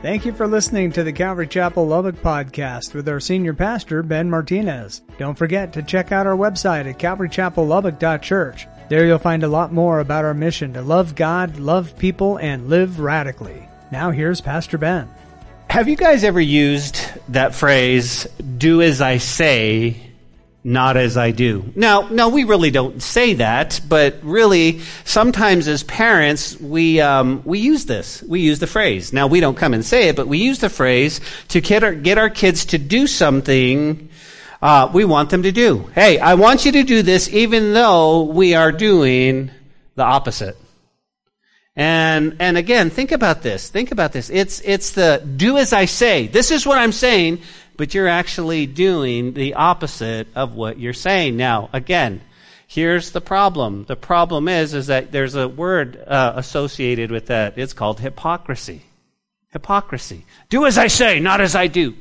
Thank you for listening to the Calvary Chapel Lubbock podcast with our senior pastor, Ben Martinez. Don't forget to check out our website at calvarychapellubbock.church. There you'll find a lot more about our mission to love God, love people, and live radically. Now here's Pastor Ben. Have you guys ever used that phrase, do as I say, not as I do. Now, no, we really don't say that, but really, sometimes as parents, we um, we use this. We use the phrase. Now, we don't come and say it, but we use the phrase to get our, get our kids to do something uh, we want them to do. Hey, I want you to do this, even though we are doing the opposite. And and again, think about this. Think about this. It's it's the do as I say. This is what I'm saying but you're actually doing the opposite of what you're saying. Now, again, here's the problem. The problem is, is that there's a word uh, associated with that. It's called hypocrisy. Hypocrisy. Do as I say, not as I do.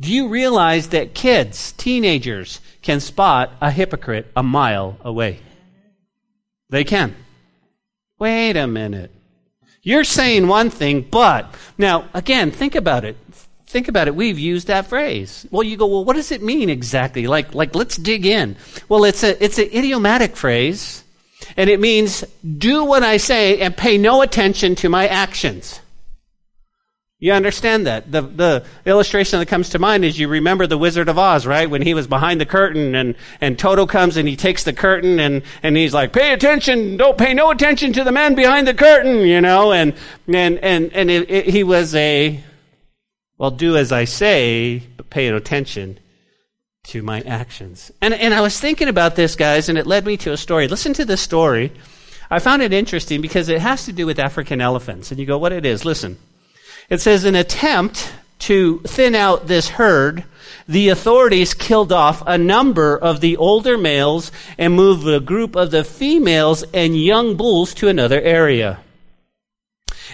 Do you realize that kids, teenagers, can spot a hypocrite a mile away? They can. Wait a minute. You're saying one thing, but now again, think about it think about it. We've used that phrase. Well, you go, well, what does it mean exactly? Like, like, let's dig in. Well, it's a, it's an idiomatic phrase, and it means do what I say and pay no attention to my actions. You understand that? The, the illustration that comes to mind is you remember the Wizard of Oz, right? When he was behind the curtain and, and Toto comes and he takes the curtain and, and he's like, pay attention, don't pay no attention to the man behind the curtain, you know, and, and, and, and it, it, he was a, well, do as I say, but pay attention to my actions. And, and I was thinking about this, guys, and it led me to a story. Listen to this story. I found it interesting because it has to do with African elephants. And you go, what it is? Listen. It says, an attempt to thin out this herd, the authorities killed off a number of the older males and moved a group of the females and young bulls to another area.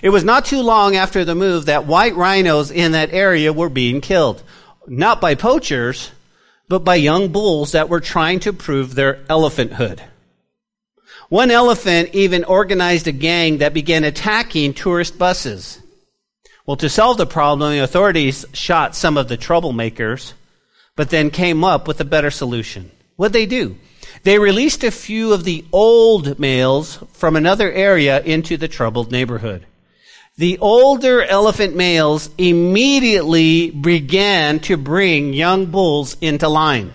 It was not too long after the move that white rhinos in that area were being killed. Not by poachers, but by young bulls that were trying to prove their elephanthood. One elephant even organized a gang that began attacking tourist buses. Well, to solve the problem, the authorities shot some of the troublemakers, but then came up with a better solution. What'd they do? They released a few of the old males from another area into the troubled neighborhood the older elephant males immediately began to bring young bulls into line.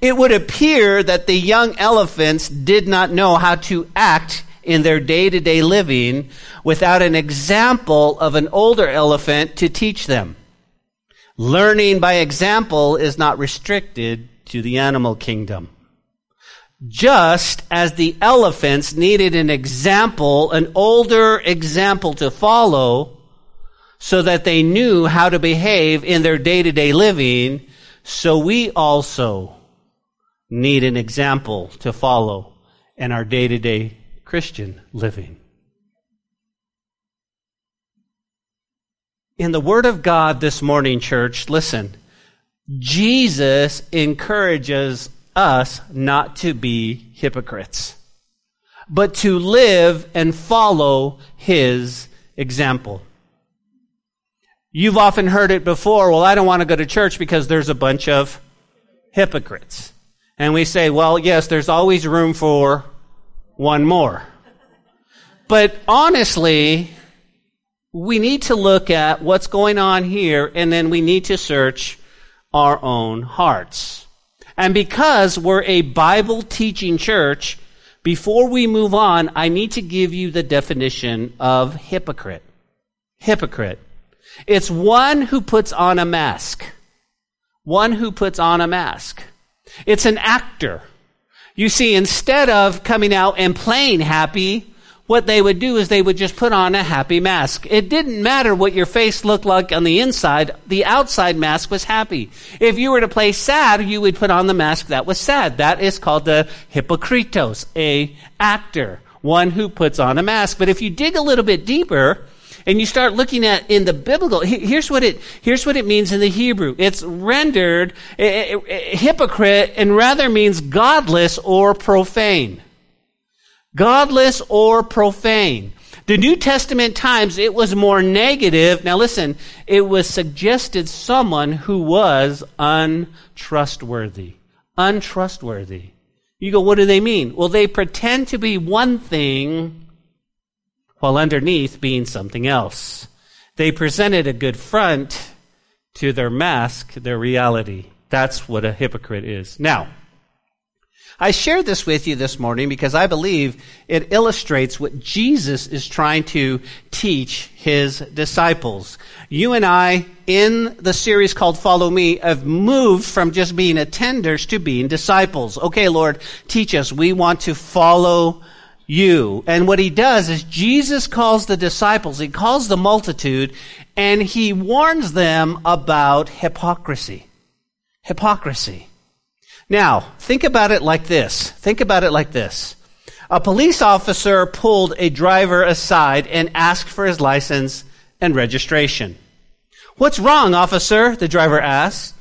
It would appear that the young elephants did not know how to act in their day to day living without an example of an older elephant to teach them. Learning by example is not restricted to the animal kingdom. Just as the elephants needed an example, an older example to follow, so that they knew how to behave in their day to day living, so we also need an example to follow in our day to day Christian living. In the Word of God this morning, church, listen, Jesus encourages us not to be hypocrites, but to live and follow his example. You've often heard it before, well, I don't want to go to church because there's a bunch of hypocrites. And we say, well, yes, there's always room for one more. But honestly, we need to look at what's going on here and then we need to search our own hearts. And because we're a Bible teaching church, before we move on, I need to give you the definition of hypocrite. Hypocrite. It's one who puts on a mask. One who puts on a mask. It's an actor. You see, instead of coming out and playing happy, what they would do is they would just put on a happy mask. It didn't matter what your face looked like on the inside, the outside mask was happy. If you were to play sad, you would put on the mask that was sad. That is called the hypokritos, a actor, one who puts on a mask. But if you dig a little bit deeper, and you start looking at in the biblical here's what it here's what it means in the hebrew it's rendered a, a, a hypocrite and rather means godless or profane godless or profane. The New Testament times, it was more negative. Now listen, it was suggested someone who was untrustworthy. Untrustworthy. You go, what do they mean? Well, they pretend to be one thing while underneath being something else. They presented a good front to their mask, their reality. That's what a hypocrite is. Now, I share this with you this morning because I believe it illustrates what Jesus is trying to teach his disciples. You and I, in the series called Follow Me, have moved from just being attenders to being disciples. Okay, Lord, teach us. We want to follow you. And what he does is Jesus calls the disciples, he calls the multitude, and he warns them about hypocrisy. Hypocrisy. Now, think about it like this. Think about it like this. A police officer pulled a driver aside and asked for his license and registration. What's wrong, officer? The driver asked.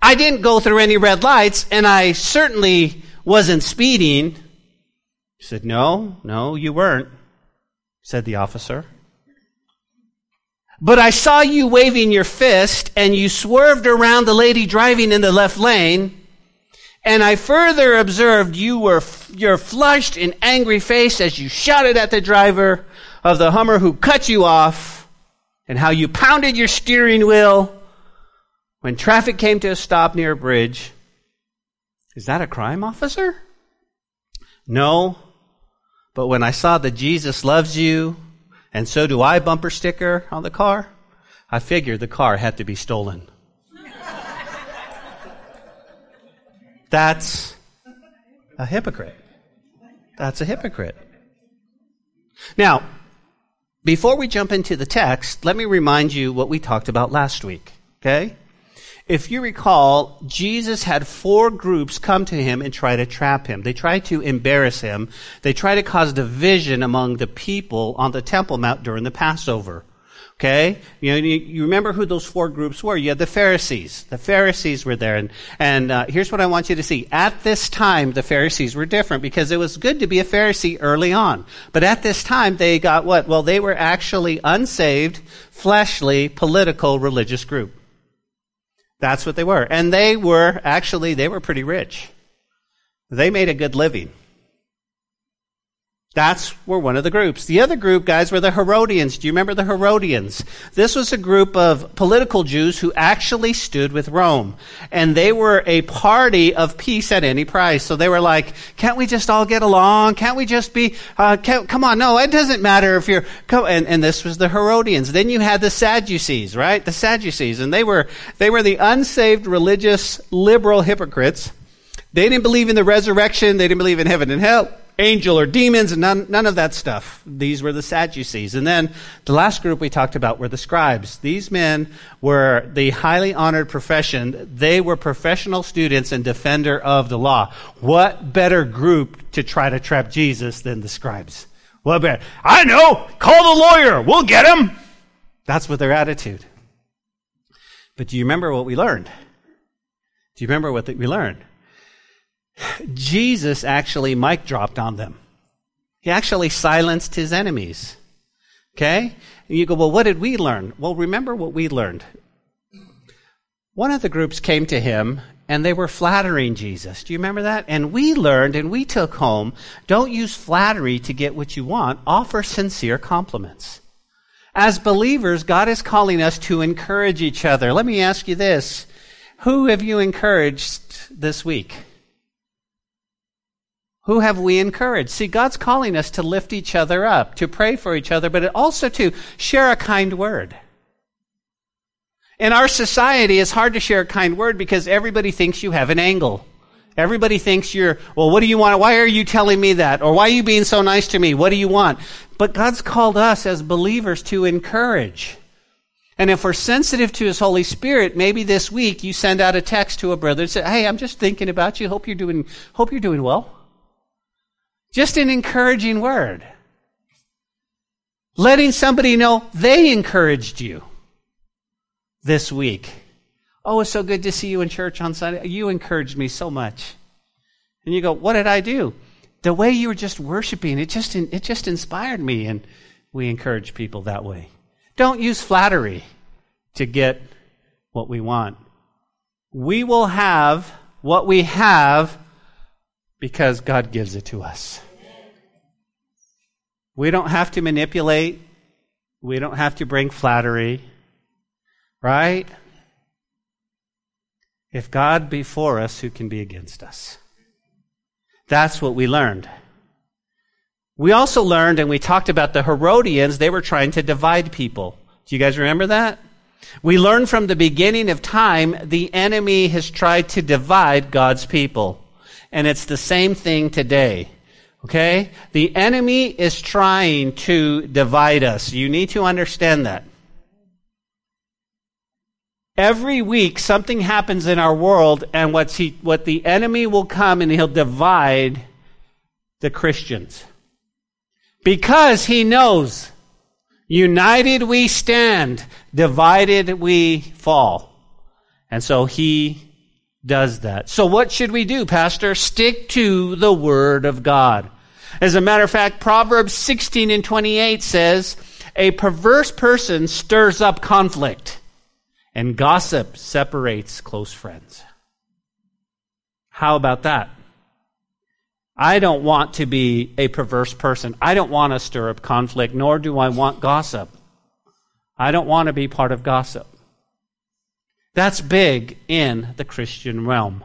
I didn't go through any red lights and I certainly wasn't speeding. He said, No, no, you weren't, said the officer. But I saw you waving your fist and you swerved around the lady driving in the left lane. And I further observed you were your flushed and angry face as you shouted at the driver of the Hummer who cut you off, and how you pounded your steering wheel when traffic came to a stop near a bridge. Is that a crime, officer? No. But when I saw the Jesus loves you, and so do I bumper sticker on the car, I figured the car had to be stolen. That's a hypocrite. That's a hypocrite. Now, before we jump into the text, let me remind you what we talked about last week. Okay? If you recall, Jesus had four groups come to him and try to trap him. They tried to embarrass him. They tried to cause division among the people on the Temple Mount during the Passover. Okay? You, know, you, remember who those four groups were. You had the Pharisees. The Pharisees were there. And, and uh, here's what I want you to see. At this time, the Pharisees were different because it was good to be a Pharisee early on. But at this time, they got what? Well, they were actually unsaved, fleshly, political, religious group. That's what they were. And they were, actually, they were pretty rich. They made a good living. That's were one of the groups. The other group, guys, were the Herodians. Do you remember the Herodians? This was a group of political Jews who actually stood with Rome. And they were a party of peace at any price. So they were like, can't we just all get along? Can't we just be, uh, come on, no, it doesn't matter if you're, come, and, and this was the Herodians. Then you had the Sadducees, right? The Sadducees. And they were, they were the unsaved religious liberal hypocrites. They didn't believe in the resurrection. They didn't believe in heaven and hell angel or demons, and none, none of that stuff. These were the Sadducees. And then the last group we talked about were the scribes. These men were the highly honored profession. They were professional students and defender of the law. What better group to try to trap Jesus than the scribes? What better? I know! Call the lawyer! We'll get him! That's what their attitude. But do you remember what we learned? Do you remember what we learned? Jesus actually mic dropped on them. He actually silenced his enemies. Okay? And you go, well, what did we learn? Well, remember what we learned. One of the groups came to him and they were flattering Jesus. Do you remember that? And we learned and we took home don't use flattery to get what you want, offer sincere compliments. As believers, God is calling us to encourage each other. Let me ask you this Who have you encouraged this week? Who have we encouraged? See, God's calling us to lift each other up, to pray for each other, but also to share a kind word. In our society, it's hard to share a kind word because everybody thinks you have an angle. Everybody thinks you're, well, what do you want? Why are you telling me that? Or why are you being so nice to me? What do you want? But God's called us as believers to encourage. And if we're sensitive to His Holy Spirit, maybe this week you send out a text to a brother and say, Hey, I'm just thinking about you. Hope you're doing, hope you're doing well. Just an encouraging word. Letting somebody know they encouraged you this week. Oh, it's so good to see you in church on Sunday. You encouraged me so much. And you go, what did I do? The way you were just worshiping, it just, it just inspired me. And we encourage people that way. Don't use flattery to get what we want. We will have what we have because God gives it to us. We don't have to manipulate. We don't have to bring flattery. Right? If God be for us, who can be against us? That's what we learned. We also learned, and we talked about the Herodians, they were trying to divide people. Do you guys remember that? We learned from the beginning of time, the enemy has tried to divide God's people. And it's the same thing today. Okay? The enemy is trying to divide us. You need to understand that. Every week, something happens in our world, and what's he, what the enemy will come and he'll divide the Christians. Because he knows, united we stand, divided we fall. And so he does that. So what should we do, Pastor? Stick to the Word of God. As a matter of fact, Proverbs 16 and 28 says, a perverse person stirs up conflict and gossip separates close friends. How about that? I don't want to be a perverse person. I don't want to stir up conflict, nor do I want gossip. I don't want to be part of gossip. That's big in the Christian realm.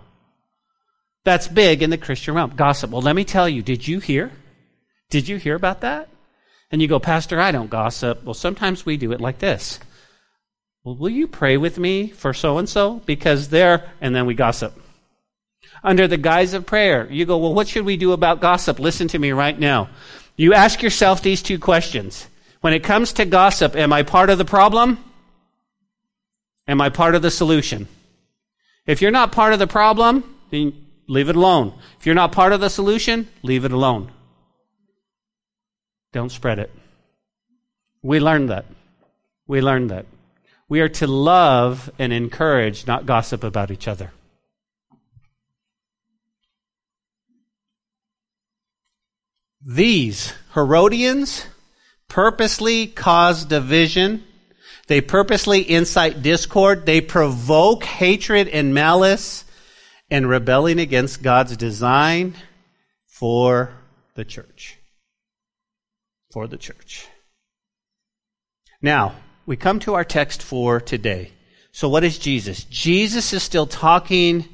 That's big in the Christian realm. Gossip. Well, let me tell you, did you hear? Did you hear about that? And you go, Pastor, I don't gossip. Well, sometimes we do it like this. Well, will you pray with me for so and so? Because they're, and then we gossip. Under the guise of prayer, you go, well, what should we do about gossip? Listen to me right now. You ask yourself these two questions. When it comes to gossip, am I part of the problem? Am I part of the solution? If you're not part of the problem, then leave it alone. If you're not part of the solution, leave it alone. Don't spread it. We learned that. We learned that. We are to love and encourage, not gossip about each other. These Herodians purposely cause division. They purposely incite discord. They provoke hatred and malice and rebelling against God's design for the church. For the church. Now, we come to our text for today. So what is Jesus? Jesus is still talking.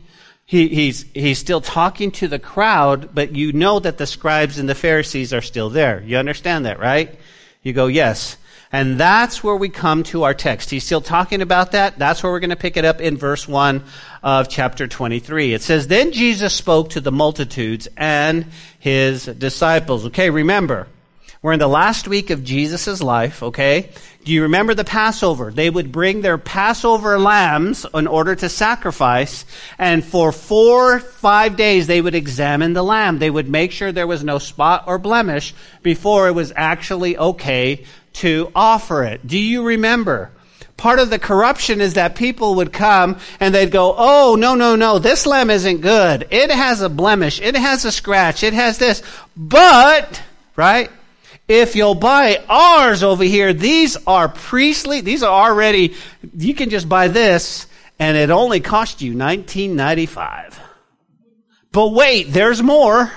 He, he's, he's still talking to the crowd, but you know that the scribes and the Pharisees are still there. You understand that, right? You go, yes. And that's where we come to our text. He's still talking about that. That's where we're going to pick it up in verse 1 of chapter 23. It says, Then Jesus spoke to the multitudes and his disciples. Okay, remember, we're in the last week of Jesus' life, okay? Do you remember the Passover? They would bring their Passover lambs in order to sacrifice, and for four, five days they would examine the lamb. They would make sure there was no spot or blemish before it was actually okay to offer it. Do you remember? Part of the corruption is that people would come and they'd go, Oh, no, no, no, this lamb isn't good. It has a blemish. It has a scratch. It has this. But, right? If you'll buy ours over here, these are priestly, these are already, you can just buy this and it only cost you 1995. But wait, there's more.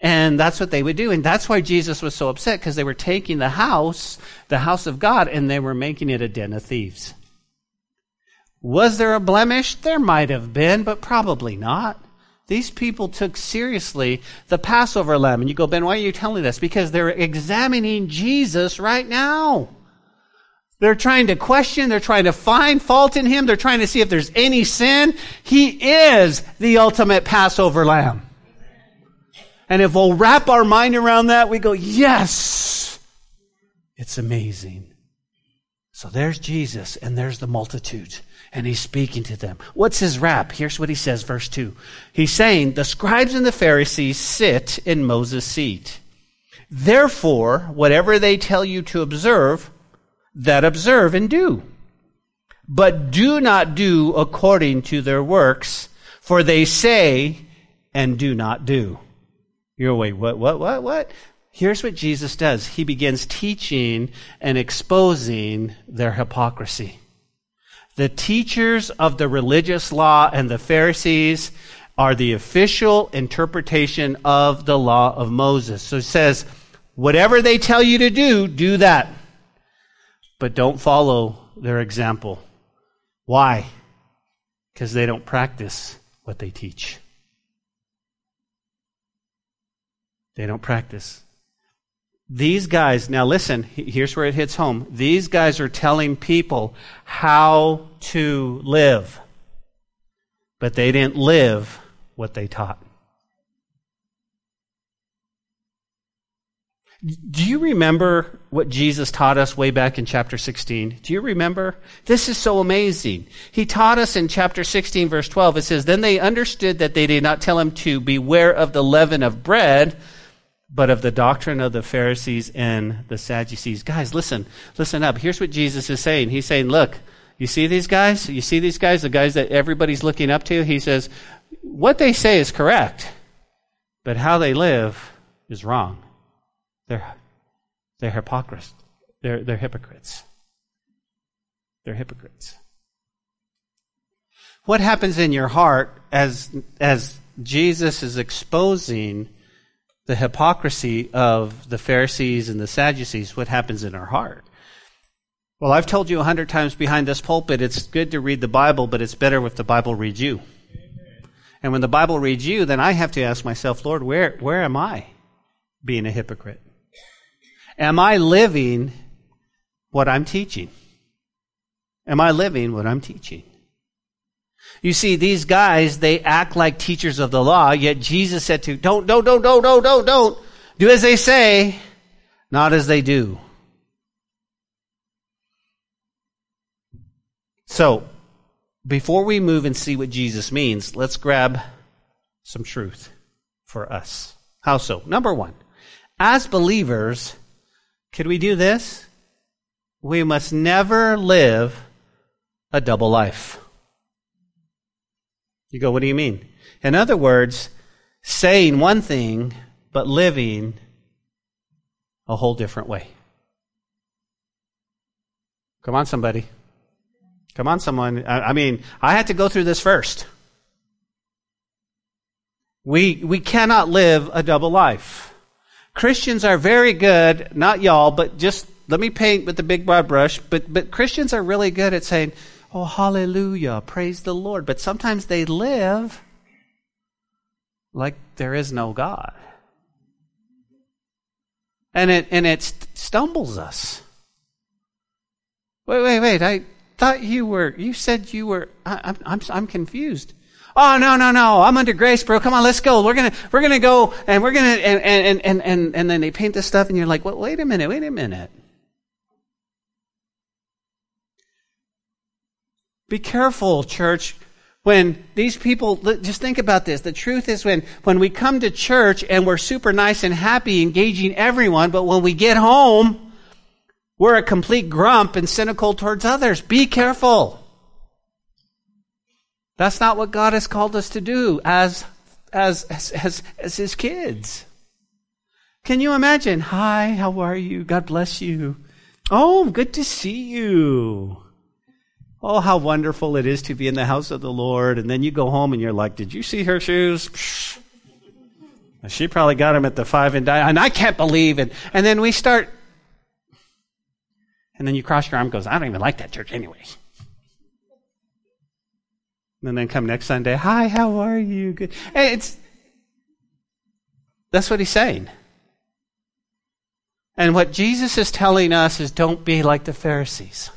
And that's what they would do. And that's why Jesus was so upset because they were taking the house, the house of God, and they were making it a den of thieves. Was there a blemish? There might have been, but probably not. These people took seriously the Passover lamb. And you go, Ben, why are you telling this? Because they're examining Jesus right now. They're trying to question, they're trying to find fault in him, they're trying to see if there's any sin. He is the ultimate Passover lamb. And if we'll wrap our mind around that, we go, yes, it's amazing. So there's Jesus and there's the multitude and he's speaking to them. What's his rap? Here's what he says, verse 2. He's saying, The scribes and the Pharisees sit in Moses' seat. Therefore, whatever they tell you to observe, that observe and do. But do not do according to their works, for they say and do not do. You're wait, what, what, what, what? here's what Jesus does. He begins teaching and exposing their hypocrisy. The teachers of the religious law and the Pharisees are the official interpretation of the law of Moses. So it says, whatever they tell you to do, do that. But don't follow their example. Why? Because they don't practice what they teach. They don't practice. These guys, now listen, here's where it hits home. These guys are telling people how to live, but they didn't live what they taught. Do you remember what Jesus taught us way back in chapter 16? Do you remember? This is so amazing. He taught us in chapter 16, verse 12. It says, Then they understood that they did not tell him to beware of the leaven of bread, but of the doctrine of the Pharisees and the Sadducees. Guys, listen, listen up. Here's what Jesus is saying. He's saying, Look, you see these guys? You see these guys, the guys that everybody's looking up to? He says, What they say is correct, but how they live is wrong. They're, they're hypocrites. They're, they're hypocrites. They're hypocrites. What happens in your heart as, as Jesus is exposing the hypocrisy of the Pharisees and the Sadducees? What happens in our heart? Well, I've told you a hundred times behind this pulpit, it's good to read the Bible, but it's better if the Bible reads you. And when the Bible reads you, then I have to ask myself, Lord, where, where am I being a hypocrite? Am I living what I'm teaching? Am I living what I'm teaching? You see, these guys, they act like teachers of the law, yet Jesus said to, don't, don't, don't, don't, don't, don't, don't. Do as they say, not as they do. So, before we move and see what Jesus means, let's grab some truth for us. How so? Number one, as believers, could we do this? We must never live a double life. You go, what do you mean? In other words, saying one thing, but living a whole different way. Come on, somebody. Come on, someone. I, mean, I had to go through this first. We, we cannot live a double life. Christians are very good, not y'all, but just let me paint with the big broad brush, but, but Christians are really good at saying, oh, hallelujah, praise the Lord. But sometimes they live like there is no God. And it, and it stumbles us. Wait, wait, wait. I thought you were, you said you were, I, I'm, I'm, I'm confused. Oh, no, no, no. I'm under grace, bro. Come on, let's go. We're gonna, we're gonna go and we're gonna, and, and, and, and, and then they paint this stuff and you're like, well, wait a minute, wait a minute. Be careful, church. When these people, just think about this. The truth is when, when we come to church and we're super nice and happy, engaging everyone, but when we get home, we're a complete grump and cynical towards others. Be careful. That's not what God has called us to do as, as, as, as, His kids. Can you imagine? Hi, how are you? God bless you. Oh, good to see you. Oh, how wonderful it is to be in the house of the Lord. And then you go home and you're like, did you see her shoes? She probably got them at the five and dime. And I can't believe it. And then we start, and then you cross your arm goes, I don't even like that church anyway. And then come next Sunday, hi, how are you? Good. It's, that's what he's saying. And what Jesus is telling us is don't be like the Pharisees.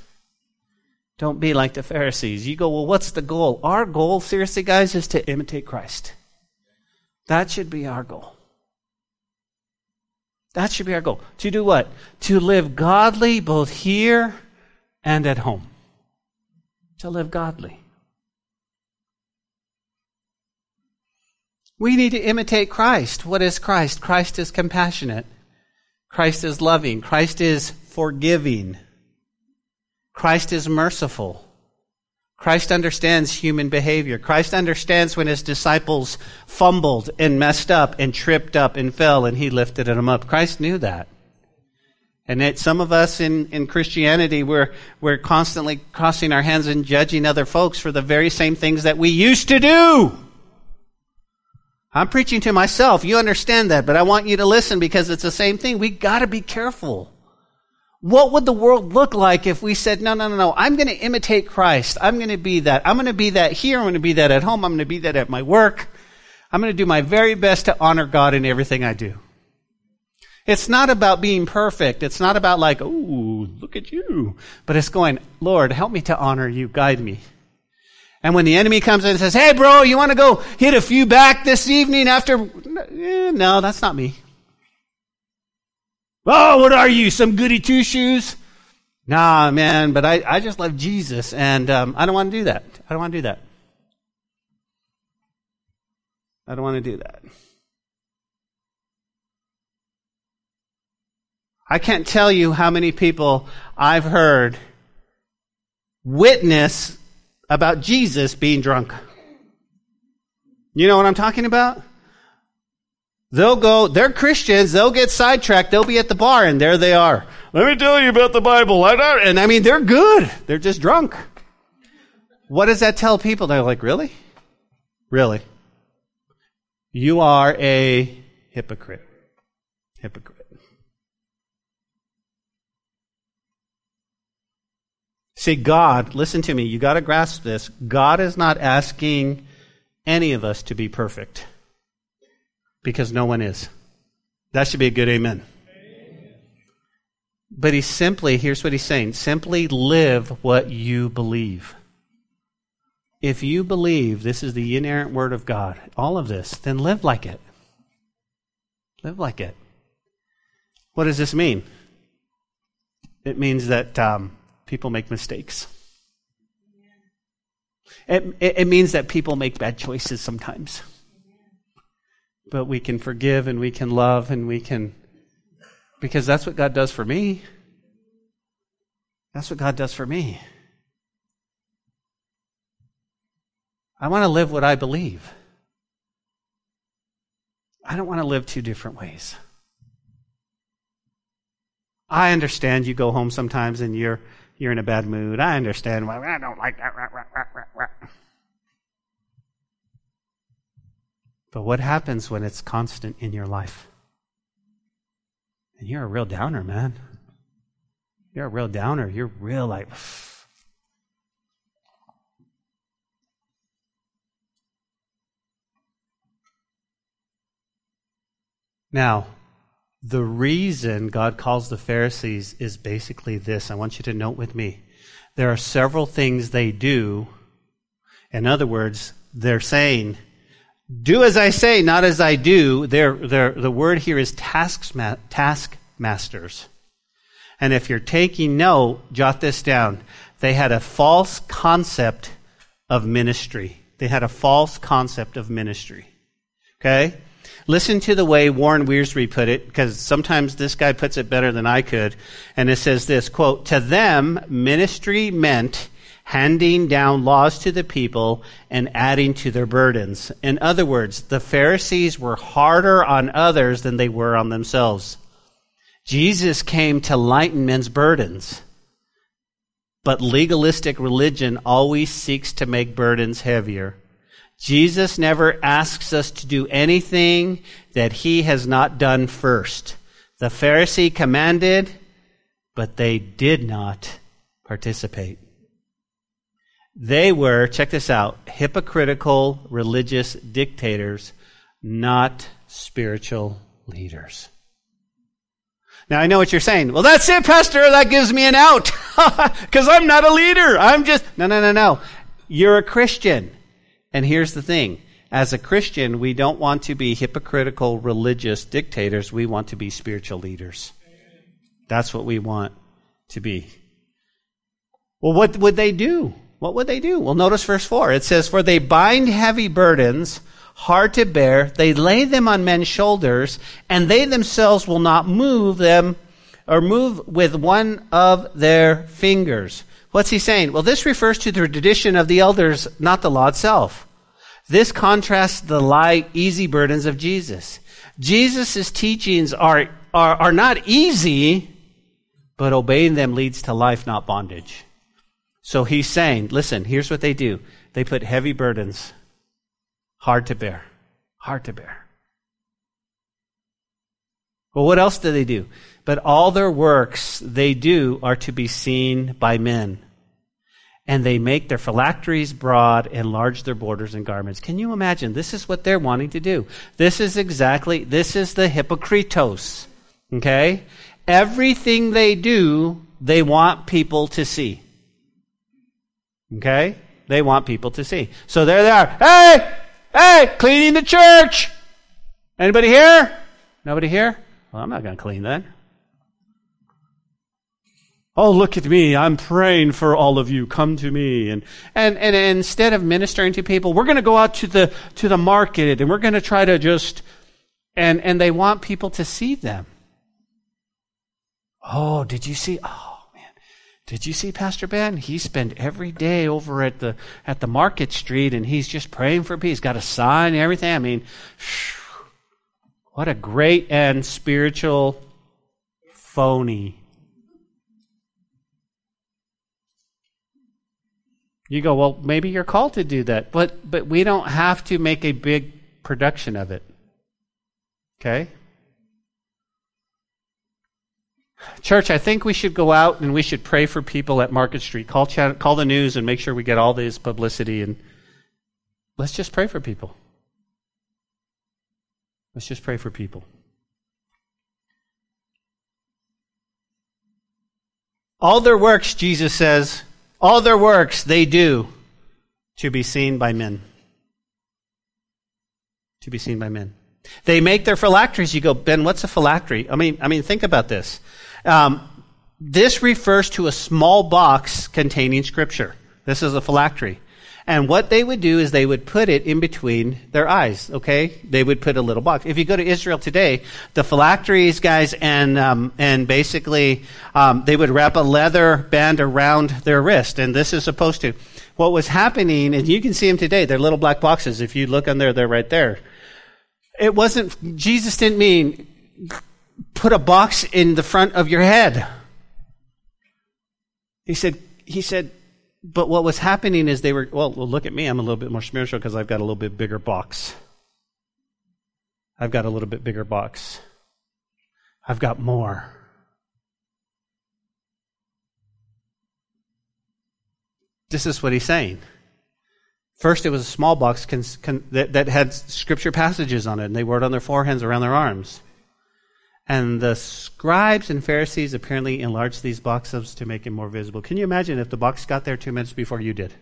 Don't be like the Pharisees. You go, well, what's the goal? Our goal, seriously, guys, is to imitate Christ. That should be our goal. That should be our goal. To do what? To live godly both here and at home. To live godly. We need to imitate Christ. What is Christ? Christ is compassionate. Christ is loving. Christ is forgiving. Christ is merciful. Christ understands human behavior. Christ understands when his disciples fumbled and messed up and tripped up and fell and he lifted them up. Christ knew that. And that some of us in, in Christianity, we're, we're constantly crossing our hands and judging other folks for the very same things that we used to do. I'm preaching to myself. You understand that, but I want you to listen because it's the same thing. We gotta be careful. What would the world look like if we said, no, no, no, no, I'm going to imitate Christ. I'm going to be that. I'm going to be that here. I'm going to be that at home. I'm going to be that at my work. I'm going to do my very best to honor God in everything I do. It's not about being perfect. It's not about like, oh, look at you. But it's going, Lord, help me to honor you. Guide me. And when the enemy comes in and says, hey, bro, you want to go hit a few back this evening after? Eh, no, that's not me. Oh, what are you? Some goody two shoes? Nah, man, but I, I just love Jesus and um, I don't want to do that. I don't want to do that. I don't want to do that. I can't tell you how many people I've heard witness about Jesus being drunk. You know what I'm talking about? They'll go, they're Christians, they'll get sidetracked, they'll be at the bar, and there they are. Let me tell you about the Bible. And I mean, they're good. They're just drunk. What does that tell people? They're like, really? Really? You are a hypocrite. Hypocrite. See, God, listen to me, you gotta grasp this. God is not asking any of us to be perfect because no one is. That should be a good amen. amen. But he simply, here's what he's saying simply live what you believe. If you believe this is the inerrant word of God, all of this, then live like it. Live like it. What does this mean? It means that um, people make mistakes. It, it, it means that people make bad choices sometimes but we can forgive and we can love and we can, because that's what God does for me. That's what God does for me. I want to live what I believe. I don't want to live two different ways. I understand you go home sometimes and you're you're in a bad mood. I understand why I don't like that. But what happens when it's constant in your life? And you're a real downer, man. You're a real downer. You're real like. Now, the reason God calls the Pharisees is basically this. I want you to note with me. There are several things they do. In other words, they're saying, do as I say, not as I do. They're, they're, the word here is taskmasters. task masters. And if you're taking note, jot this down. They had a false concept of ministry. They had a false concept of ministry. Okay? Listen to the way Warren Wiersbe put it, because sometimes this guy puts it better than I could. And it says this, quote, To them, ministry meant handing down laws to the people and adding to their burdens. In other words, the Pharisees were harder on others than they were on themselves. Jesus came to lighten men's burdens. But legalistic religion always seeks to make burdens heavier. Jesus never asks us to do anything that he has not done first. The Pharisee commanded, but they did not participate. They were, check this out, hypocritical religious dictators, not spiritual leaders. Now I know what you're saying. Well, that's it, Pastor. That gives me an out. Because I'm not a leader. I'm just, no, no, no, no. You're a Christian. And here's the thing. As a Christian, we don't want to be hypocritical religious dictators. We want to be spiritual leaders. That's what we want to be. Well, what would they do? What would they do? Well, notice verse 4. It says, For they bind heavy burdens, hard to bear, they lay them on men's shoulders, and they themselves will not move them or move with one of their fingers. What's he saying? Well, this refers to the tradition of the elders, not the law itself. This contrasts the light, easy burdens of Jesus. Jesus' teachings are, are, are not easy, but obeying them leads to life, not bondage. So he's saying, listen, here's what they do. They put heavy burdens, hard to bear, hard to bear. Well, what else do they do? But all their works they do are to be seen by men. And they make their phylacteries broad, enlarge their borders and garments. Can you imagine? This is what they're wanting to do. This is exactly, this is the hypocritos. Okay? Everything they do, they want people to see. Okay? They want people to see. So there they are. Hey! Hey! Cleaning the church! Anybody here? Nobody here? Well, I'm not going to clean then. Oh, look at me. I'm praying for all of you. Come to me. And, and, and instead of ministering to people, we're going to go out to the, to the market and we're going to try to just, and, and they want people to see them. Oh, did you see? Oh did you see Pastor Ben? He spent every day over at the at the Market Street, and he's just praying for peace. Got a sign and everything. I mean, what a great and spiritual phony. You go, well, maybe you're called to do that, but but we don't have to make a big production of it. Okay? Church, I think we should go out and we should pray for people at Market Street. Call, call the news and make sure we get all this publicity and let's just pray for people. Let's just pray for people. All their works, Jesus says, all their works they do to be seen by men. To be seen by men. They make their phylacteries. You go, Ben, what's a phylactery? I mean, I mean, think about this. Um, this refers to a small box containing scripture. This is a phylactery. And what they would do is they would put it in between their eyes, okay? They would put a little box. If you go to Israel today, the phylacteries, guys, and, um, and basically, um, they would wrap a leather band around their wrist, and this is supposed to. What was happening, and you can see them today, they're little black boxes. If you look on there, they're right there. It wasn't, Jesus didn't mean put a box in the front of your head. He said, he said, but what was happening is they were, well, well look at me. I'm a little bit more spiritual because I've got a little bit bigger box. I've got a little bit bigger box. I've got more. This is what he's saying. First, it was a small box that had scripture passages on it, and they wore it on their foreheads, around their arms. And the scribes and Pharisees apparently enlarged these boxes to make it more visible. Can you imagine if the box got there two minutes before you did?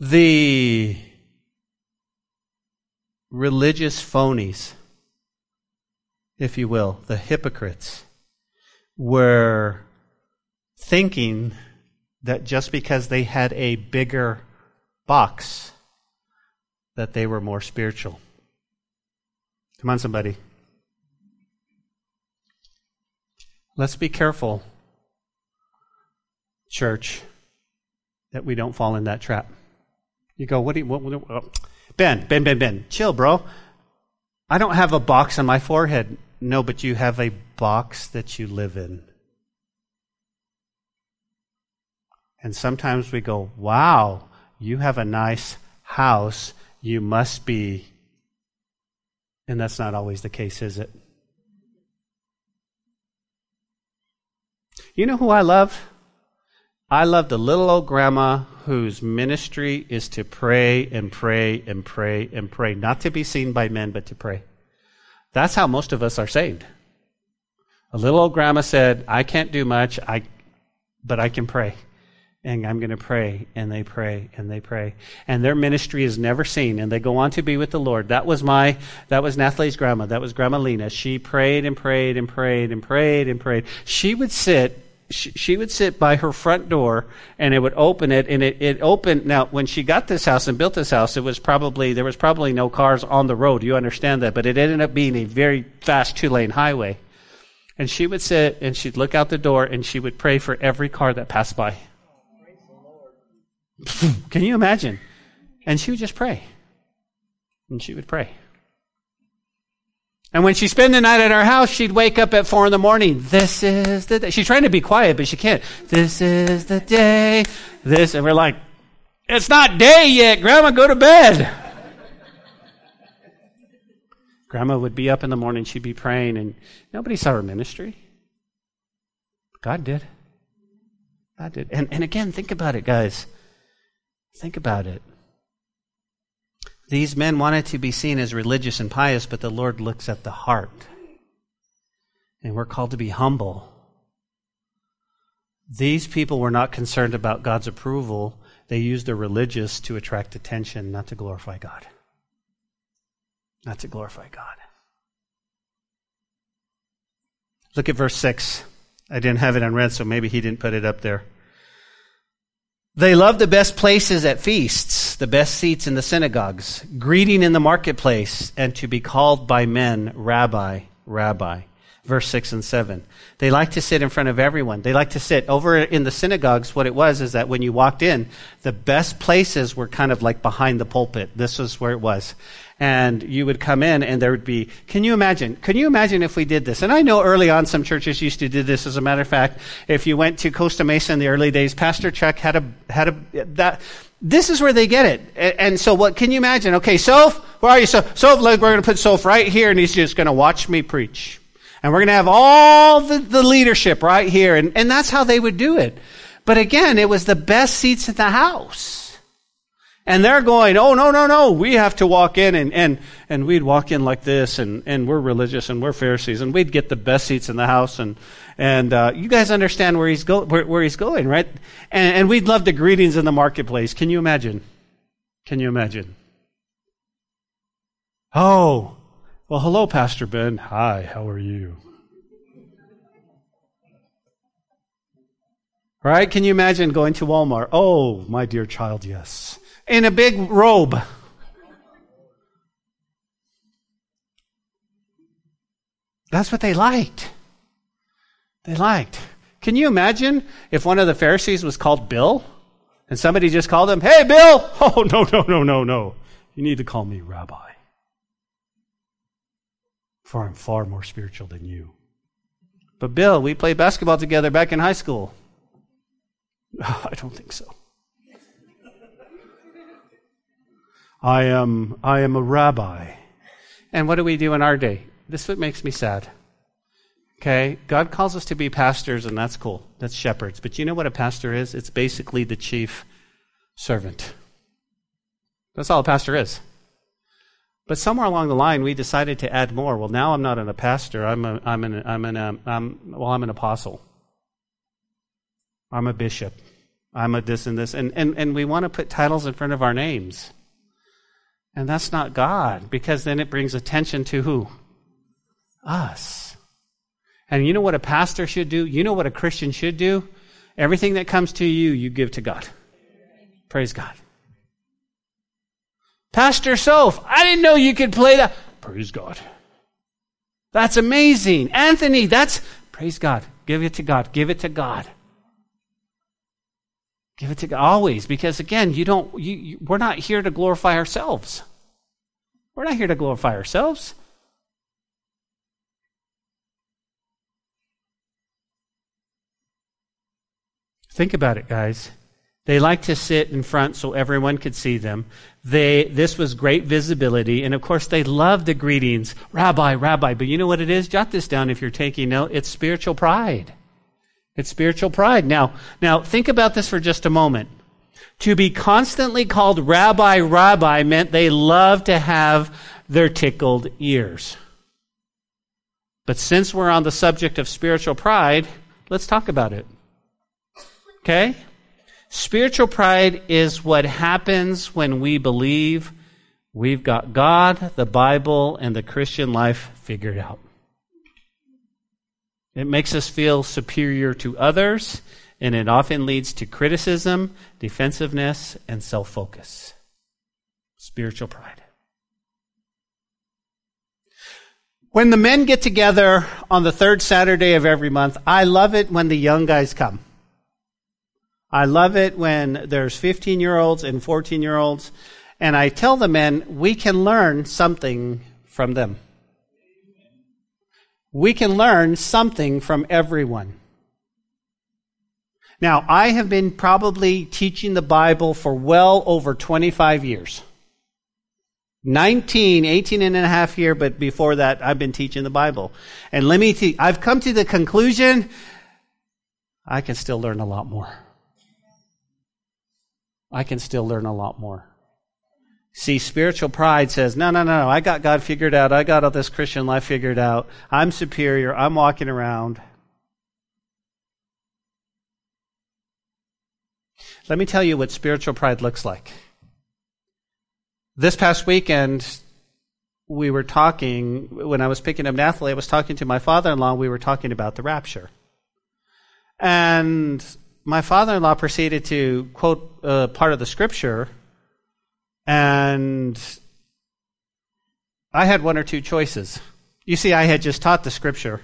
The religious phonies if you will, the hypocrites, were thinking that just because they had a bigger box, that they were more spiritual. Come on, somebody. Let's be careful, church, that we don't fall in that trap. You go, what do you, what, what, what? Ben, Ben, Ben, Ben, chill, bro. I don't have a box on my forehead. No, but you have a box that you live in. And sometimes we go, wow, you have a nice house. You must be. And that's not always the case, is it? You know who I love? I love the little old grandma whose ministry is to pray and pray and pray and pray, not to be seen by men, but to pray. That's how most of us are saved. A little old grandma said, I can't do much, I, but I can pray. And I'm going to pray, and they pray, and they pray. And their ministry is never seen, and they go on to be with the Lord. That was my, that was Nathalie's grandma. That was Grandma Lena. She prayed and prayed and prayed and prayed and prayed. She would sit she, would sit by her front door and it would open it and it, it opened. Now when she got this house and built this house it was probably there was probably no cars on the road. You understand that. But it ended up being a very fast two lane highway. And she would sit and she'd look out the door and she would pray for every car that passed by. Can you imagine? And she would just pray. And she would pray and when she spent the night at our house, she'd wake up at four in the morning. This is the day. She's trying to be quiet, but she can't. This is the day. This, and we're like, it's not day yet. Grandma, go to bed. Grandma would be up in the morning. She'd be praying, and nobody saw her ministry. God did. God did. And, and again, think about it, guys. Think about it. These men wanted to be seen as religious and pious, but the Lord looks at the heart. And we're called to be humble. These people were not concerned about God's approval. They used their religious to attract attention, not to glorify God. Not to glorify God. Look at verse 6. I didn't have it on red, so maybe he didn't put it up there. They love the best places at feasts, the best seats in the synagogues, greeting in the marketplace, and to be called by men, Rabbi, Rabbi. Verse 6 and 7. They like to sit in front of everyone. They like to sit over in the synagogues. What it was is that when you walked in, the best places were kind of like behind the pulpit. This was where it was and you would come in and there would be can you imagine can you imagine if we did this? And i know early on some churches used to do this as a matter of fact. If you went to costa mesa in the early days pastor chuck had a had a that this is where they get it. And, so what can you imagine? Okay soph where are you so soph we're going to put soph right here and he's just going to watch me preach. And we're going to have all the, the leadership right here. And, and that's how they would do it. But again it was the best seats in the house and they're going, oh, no, no, no, we have to walk in. And, and, and we'd walk in like this, and, and we're religious, and we're Pharisees, and we'd get the best seats in the house. And, and uh, you guys understand where he's, go, where, where he's going, right? And, and we'd love the greetings in the marketplace. Can you imagine? Can you imagine? Oh, well, hello, Pastor Ben. Hi, how are you? Right? Can you imagine going to Walmart? Oh, my dear child, yes in a big robe. That's what they liked. They liked. Can you imagine if one of the Pharisees was called Bill and somebody just called him, Hey, Bill! Oh, no, no, no, no, no. You need to call me Rabbi. For I'm far more spiritual than you. But Bill, we played basketball together back in high school. I don't think so. I am, I am a rabbi. And what do we do in our day? This is what makes me sad. Okay? God calls us to be pastors, and that's cool. That's shepherds. But you know what a pastor is? It's basically the chief servant. That's all a pastor is. But somewhere along the line, we decided to add more. Well, now I'm not a pastor. I'm a, I'm an, I'm an, um, I'm, well, I'm an apostle. I'm a bishop. I'm a this and this. And, and, and we want to put titles in front of our names. And that's not God, because then it brings attention to who? Us. And you know what a pastor should do? You know what a Christian should do? Everything that comes to you, you give to God. Praise God. Pastor Soph, I didn't know you could play that. Praise God. That's amazing. Anthony, that's, praise God. Give it to God. Give it to God. Give it to God always, because again, you don't. You, you, we're not here to glorify ourselves. We're not here to glorify ourselves. Think about it, guys. They like to sit in front so everyone could see them. They, this was great visibility. And of course, they love the greetings, Rabbi, Rabbi. But you know what it is? Jot this down if you're taking note. It's spiritual pride. It's spiritual pride. Now, now think about this for just a moment. To be constantly called rabbi, rabbi meant they loved to have their tickled ears. But since we're on the subject of spiritual pride, let's talk about it. Okay? Spiritual pride is what happens when we believe we've got God, the Bible, and the Christian life figured out. It makes us feel superior to others, and it often leads to criticism, defensiveness, and self focus. Spiritual pride. When the men get together on the third Saturday of every month, I love it when the young guys come. I love it when there's 15 year olds and 14 year olds, and I tell the men we can learn something from them. We can learn something from everyone. Now, I have been probably teaching the Bible for well over 25 years. 19, 18 and a half year, but before that, I've been teaching the Bible. And let me, te- I've come to the conclusion, I can still learn a lot more. I can still learn a lot more. See, spiritual pride says, no, no, no, no, I got God figured out. I got all this Christian life figured out. I'm superior. I'm walking around. Let me tell you what spiritual pride looks like. This past weekend, we were talking, when I was picking up Nathalie, I was talking to my father in law, we were talking about the rapture. And my father in law proceeded to quote uh, part of the scripture, and I had one or two choices. You see, I had just taught the scripture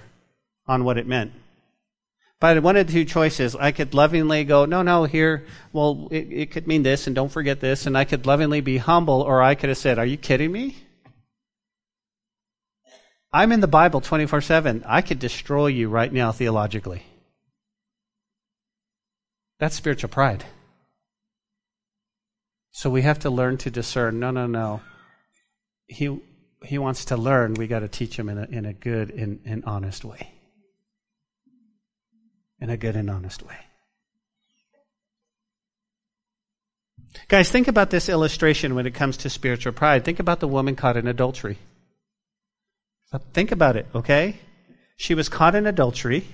on what it meant. But one of the two choices, I could lovingly go, no, no, here, well, it, it could mean this, and don't forget this, and I could lovingly be humble, or I could have said, are you kidding me? I'm in the Bible 24 7. I could destroy you right now theologically. That's spiritual pride. So we have to learn to discern no, no, no. He, he wants to learn. We got to teach him in a, in a good and, and honest way in a good and honest way. Guys, think about this illustration when it comes to spiritual pride. Think about the woman caught in adultery. Think about it, okay? She was caught in adultery.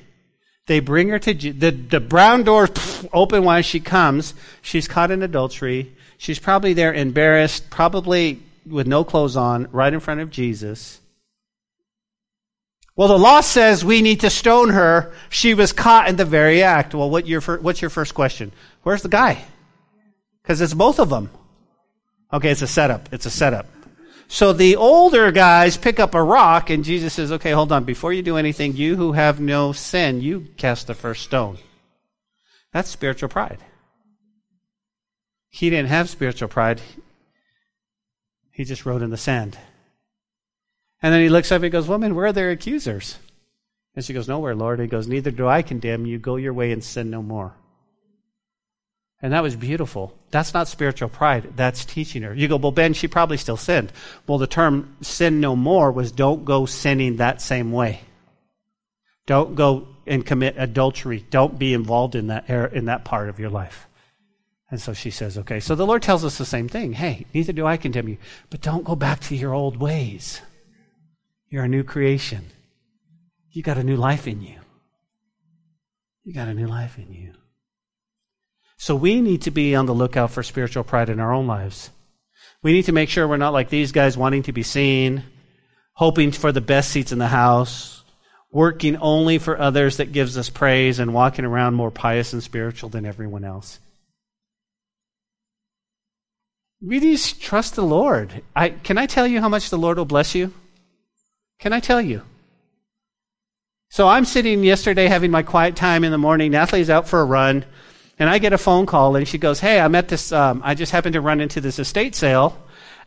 They bring her to the the brown doors open while she comes. She's caught in adultery. She's probably there embarrassed, probably with no clothes on, right in front of Jesus. Well, the law says we need to stone her. She was caught in the very act. Well, what your, what's your first question? Where's the guy? Because it's both of them. Okay, it's a setup. It's a setup. So the older guys pick up a rock, and Jesus says, okay, hold on. Before you do anything, you who have no sin, you cast the first stone. That's spiritual pride. He didn't have spiritual pride. He just wrote in the sand. And then he looks up and he goes, Woman, where are their accusers? And she goes, Nowhere, Lord. And he goes, Neither do I condemn you. Go your way and sin no more. And that was beautiful. That's not spiritual pride. That's teaching her. You go, well, Ben, she probably still sinned. Well, the term sin no more was don't go sinning that same way. Don't go and commit adultery. Don't be involved in that, er, in that part of your life. And so she says, okay. So the Lord tells us the same thing. Hey, neither do I condemn you, but don't go back to your old ways. You're a new creation. You got a new life in you. You got a new life in you. So we need to be on the lookout for spiritual pride in our own lives. We need to make sure we're not like these guys wanting to be seen, hoping for the best seats in the house, working only for others that gives us praise, and walking around more pious and spiritual than everyone else. Really trust the Lord. I, can I tell you how much the Lord will bless you? Can I tell you? So I'm sitting yesterday having my quiet time in the morning. Nathalie's out for a run, and I get a phone call, and she goes, "Hey, I'm at this. Um, I just happened to run into this estate sale,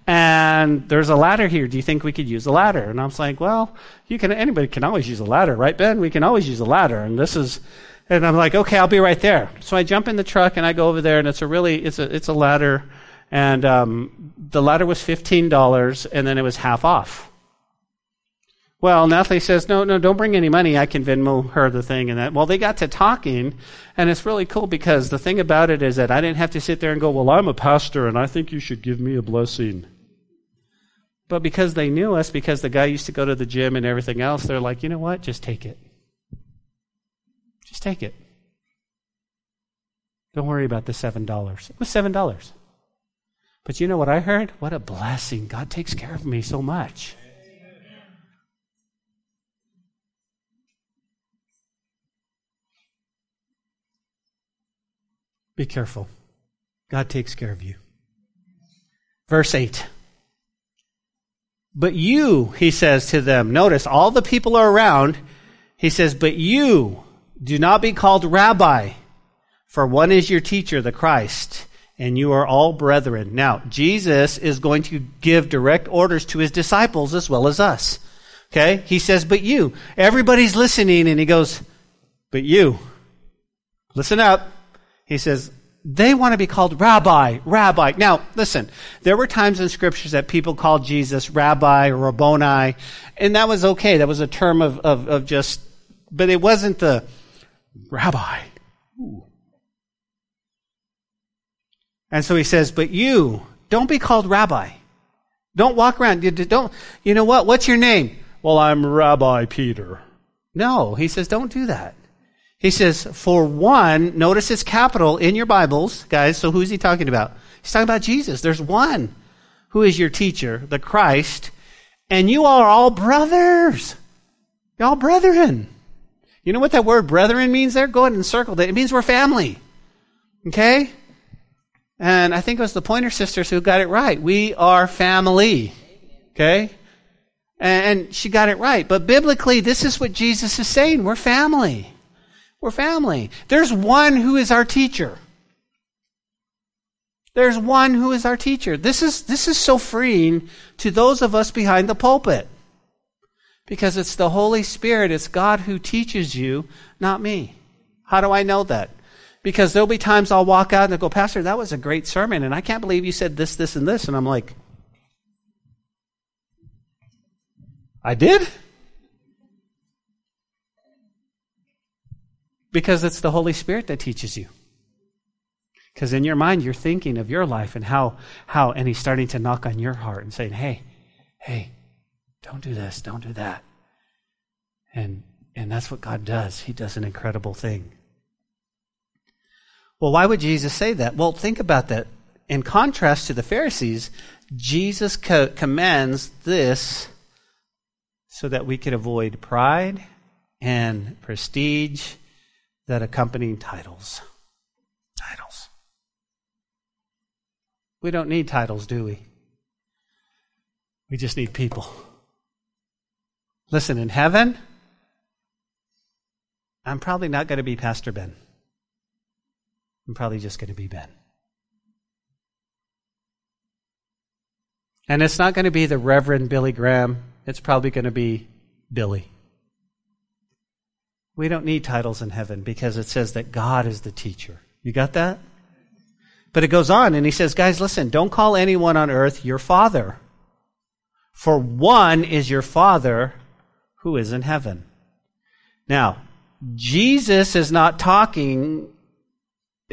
and there's a ladder here. Do you think we could use a ladder?" And I was like, "Well, you can. Anybody can always use a ladder, right, Ben? We can always use a ladder." And this is, and I'm like, "Okay, I'll be right there." So I jump in the truck and I go over there, and it's a really, it's a, it's a ladder, and um, the ladder was fifteen dollars, and then it was half off. Well, Nathalie says, no, no, don't bring any money. I can Venmo her the thing and that. Well, they got to talking, and it's really cool because the thing about it is that I didn't have to sit there and go, well, I'm a pastor and I think you should give me a blessing. But because they knew us, because the guy used to go to the gym and everything else, they're like, you know what? Just take it. Just take it. Don't worry about the $7. It was $7. But you know what I heard? What a blessing. God takes care of me so much. Be careful. God takes care of you. Verse 8. But you, he says to them, notice all the people are around. He says, But you do not be called rabbi, for one is your teacher, the Christ and you are all brethren. Now, Jesus is going to give direct orders to his disciples as well as us. Okay? He says, but you. Everybody's listening and he goes, but you. Listen up. He says, they want to be called rabbi, rabbi. Now, listen, there were times in scriptures that people called Jesus rabbi or rabboni, and that was okay. That was a term of, of, of just, but it wasn't the rabbi. Ooh. And so he says, but you, don't be called rabbi. Don't walk around. You don't, you know what? What's your name? Well, I'm Rabbi Peter. No, he says, don't do that. He says, for one, notice it's capital in your Bibles, guys. So who's he talking about? He's talking about Jesus. There's one who is your teacher, the Christ, and you are all brothers. You're all brethren. You know what that word brethren means there? Go ahead and circle that. It means we're family. Okay? And I think it was the Pointer Sisters who got it right. We are family. Okay? And she got it right. But biblically, this is what Jesus is saying. We're family. We're family. There's one who is our teacher. There's one who is our teacher. This is, this is so freeing to those of us behind the pulpit. Because it's the Holy Spirit, it's God who teaches you, not me. How do I know that? Because there'll be times I'll walk out and they'll go, Pastor, that was a great sermon, and I can't believe you said this, this, and this. And I'm like, I did? Because it's the Holy Spirit that teaches you. Because in your mind, you're thinking of your life and how, how, and He's starting to knock on your heart and saying, hey, hey, don't do this, don't do that. And, and that's what God does. He does an incredible thing. Well, why would Jesus say that? Well, think about that. In contrast to the Pharisees, Jesus co- commends this so that we could avoid pride and prestige that accompany titles. Titles. We don't need titles, do we? We just need people. Listen, in heaven, I'm probably not going to be Pastor Ben. I'm probably just going to be Ben. And it's not going to be the Reverend Billy Graham. It's probably going to be Billy. We don't need titles in heaven because it says that God is the teacher. You got that? But it goes on and he says, guys, listen, don't call anyone on earth your father. For one is your father who is in heaven. Now, Jesus is not talking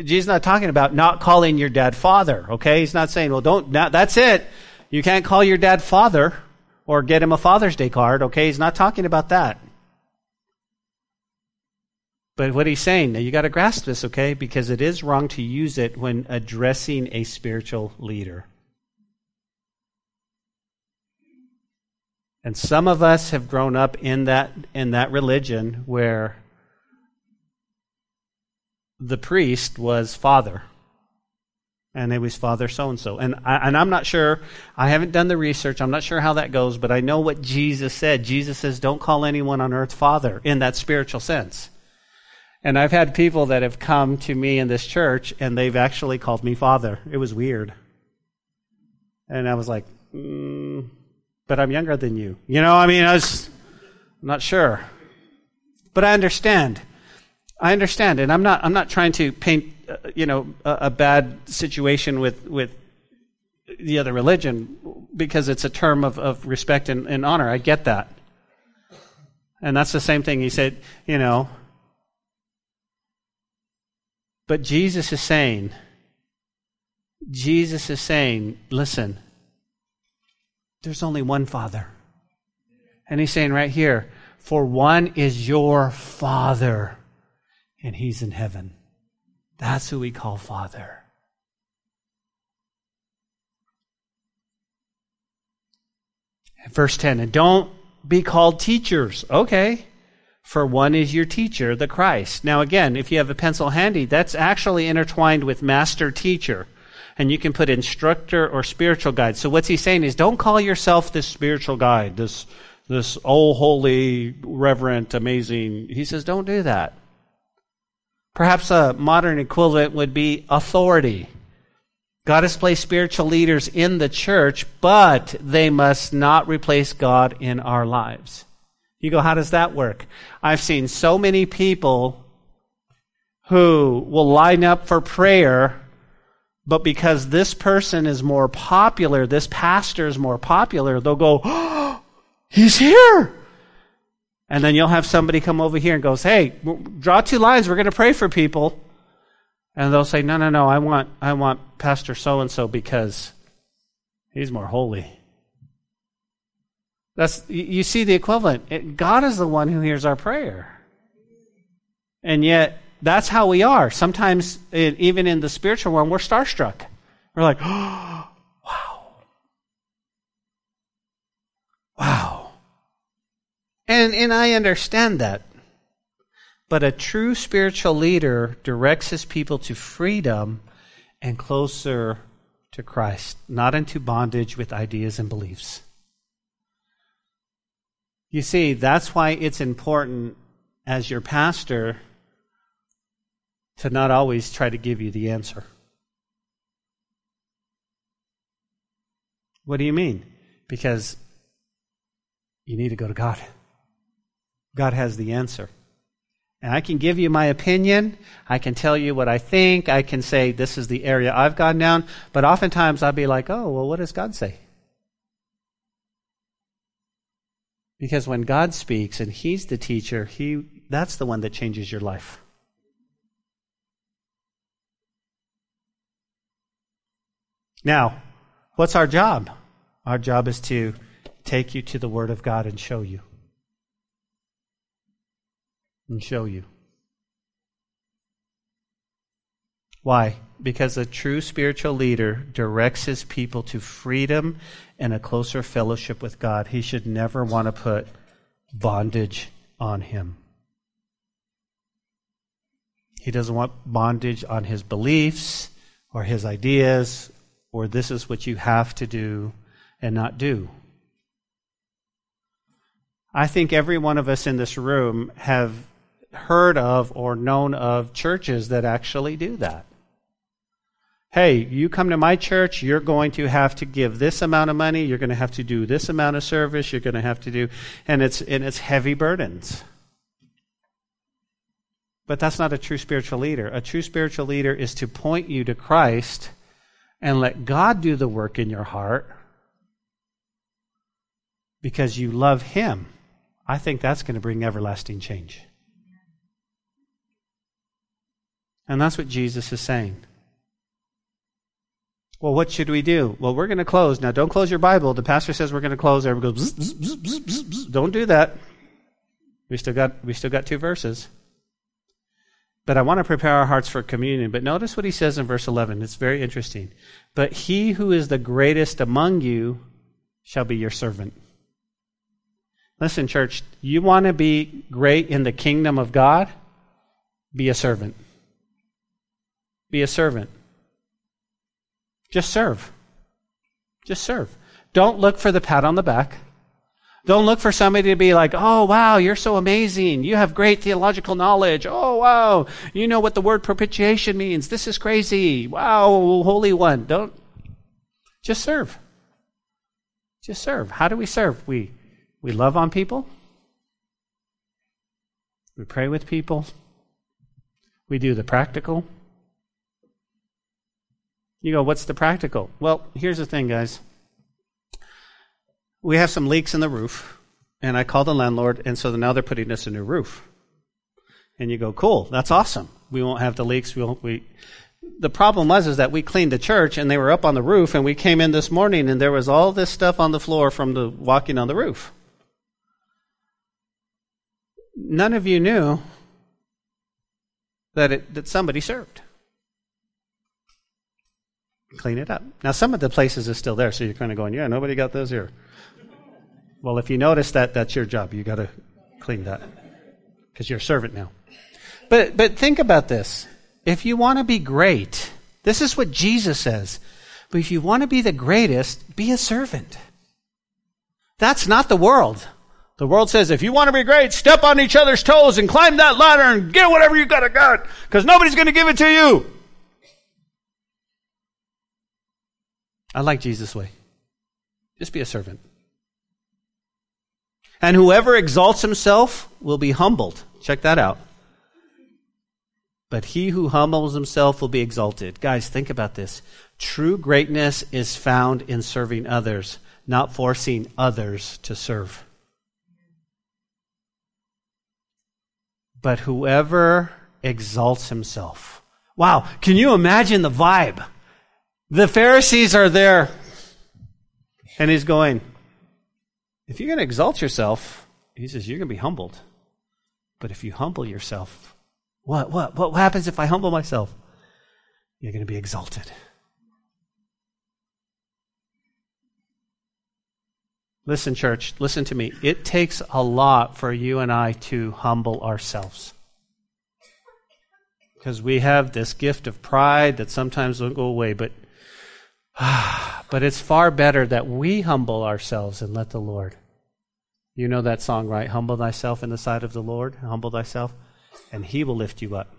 Jesus not talking about not calling your dad father, okay? He's not saying, well, don't, now, that's it. You can't call your dad father or get him a Father's Day card, okay? He's not talking about that. But what he's saying, now you got to grasp this, okay? Because it is wrong to use it when addressing a spiritual leader. And some of us have grown up in that in that religion where the priest was father. And it was father so and so. And I'm not sure, I haven't done the research, I'm not sure how that goes, but I know what Jesus said. Jesus says, don't call anyone on earth father in that spiritual sense. And I've had people that have come to me in this church and they've actually called me father. It was weird. And I was like, mm, but I'm younger than you. You know, I mean, I was I'm not sure. But I understand. I understand. And I'm not, I'm not trying to paint, uh, you know, a, a bad situation with, with the other religion because it's a term of, of respect and, and honor. I get that. And that's the same thing. He said, you know, but Jesus is saying, Jesus is saying, listen, there's only one Father. And he's saying right here, for one is your Father, and he's in heaven. That's who we call Father. Verse 10, and don't be called teachers. Okay. For one is your teacher, the Christ. Now, again, if you have a pencil handy, that's actually intertwined with master teacher. And you can put instructor or spiritual guide. So, what's he saying is don't call yourself this spiritual guide, this, this oh, holy, reverent, amazing. He says, don't do that. Perhaps a modern equivalent would be authority. God has placed spiritual leaders in the church, but they must not replace God in our lives. You go, how does that work? I've seen so many people who will line up for prayer, but because this person is more popular, this pastor is more popular, they'll go, oh, he's here. And then you'll have somebody come over here and goes, hey, draw two lines, we're going to pray for people. And they'll say, no, no, no, I want, I want Pastor so and so because he's more holy. That's, you see the equivalent. It, God is the one who hears our prayer. And yet, that's how we are. Sometimes, it, even in the spiritual realm, we're starstruck. We're like, oh, wow. Wow. And, and I understand that. But a true spiritual leader directs his people to freedom and closer to Christ, not into bondage with ideas and beliefs. You see, that's why it's important as your pastor to not always try to give you the answer. What do you mean? Because you need to go to God. God has the answer. And I can give you my opinion. I can tell you what I think. I can say this is the area I've gone down. But oftentimes I'll be like, oh, well, what does God say? Because when God speaks and He's the teacher, He that's the one that changes your life. Now, what's our job? Our job is to take you to the Word of God and show you and show you. Why? Because a true spiritual leader directs his people to freedom and a closer fellowship with God. He should never want to put bondage on him. He doesn't want bondage on his beliefs or his ideas or this is what you have to do and not do. I think every one of us in this room have heard of or known of churches that actually do that. Hey, you come to my church, you're going to have to give this amount of money, you're going to have to do this amount of service, you're going to have to do and it's and it's heavy burdens. But that's not a true spiritual leader. A true spiritual leader is to point you to Christ and let God do the work in your heart because you love him. I think that's going to bring everlasting change. And that's what Jesus is saying. Well, what should we do? Well, we're going to close. Now, don't close your Bible. The pastor says we're going to close. Everyone goes, bzz, bzz, bzz, don't do that. We still got, we still got two verses. But I want to prepare our hearts for communion. But notice what he says in verse 11. It's very interesting. But he who is the greatest among you shall be your servant. Listen, church, you want to be great in the kingdom of God? Be a servant. Be a servant. Just serve. Just serve. Don't look for the pat on the back. Don't look for somebody to be like, oh, wow, you're so amazing. You have great theological knowledge. Oh, wow. You know what the word propitiation means. This is crazy. Wow, Holy One. Don't. Just serve. Just serve. How do we serve? We, we love on people. We pray with people. We do the practical. You go, what's the practical? Well, here's the thing, guys. We have some leaks in the roof, and I called the landlord, and so now they're putting us a new roof. And you go, cool, that's awesome. We won't have the leaks. We won't, we, the problem was is that we cleaned the church and they were up on the roof and we came in this morning and there was all this stuff on the floor from the walking on the roof. None of you knew that it, that somebody served clean it up. Now, some of the places are still there, so you're kind of going, yeah, nobody got those here. Well, if you notice that, that's your job. You got to clean that. because you're a servant now. But, but think about this. If you want to be great, this is what Jesus says. But if you want to be the greatest, be a servant. That's not the world. The world says if you want to be great, step on each other's toes and climb that ladder and get whatever you got to get because nobody's going to give it to you. I like Jesus' way. Just be a servant. And whoever exalts himself will be humbled. Check that out. But he who humbles himself will be exalted. Guys, think about this. True greatness is found in serving others, not forcing others to serve. But whoever exalts himself. Wow, can you imagine the vibe? The Pharisees are there. And he's going, if you're going to exalt yourself, he says, you're going to be humbled. But if you humble yourself, what, what, what happens if I humble myself? You're going to be exalted. Listen, church, listen to me. It takes a lot for you and I to humble ourselves. Because we have this gift of pride that sometimes will go away, but but it's far better that we humble ourselves and let the Lord. You know that song, right? Humble thyself in the sight of the Lord, humble thyself, and he will lift you up.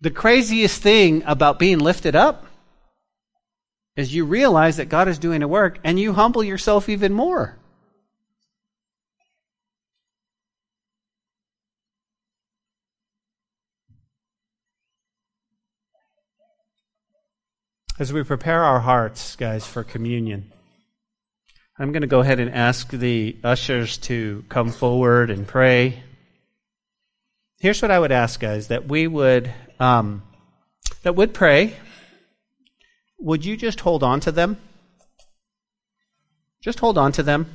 The craziest thing about being lifted up is you realize that God is doing a work and you humble yourself even more. As we prepare our hearts, guys, for communion, I'm going to go ahead and ask the ushers to come forward and pray. Here's what I would ask, guys: that we would um, that would pray. Would you just hold on to them? Just hold on to them,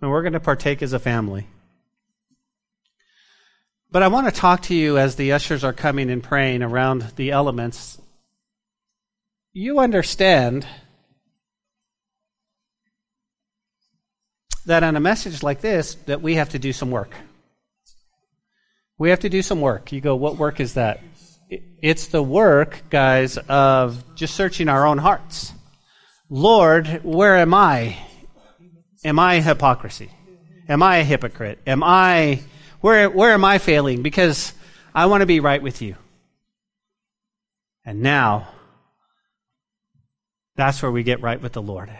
and we're going to partake as a family. But I want to talk to you as the ushers are coming and praying around the elements you understand that on a message like this that we have to do some work. We have to do some work. You go, what work is that? It's the work, guys, of just searching our own hearts. Lord, where am I? Am I hypocrisy? Am I a hypocrite? Am I where where am I failing? Because I want to be right with you. And now that's where we get right with the Lord.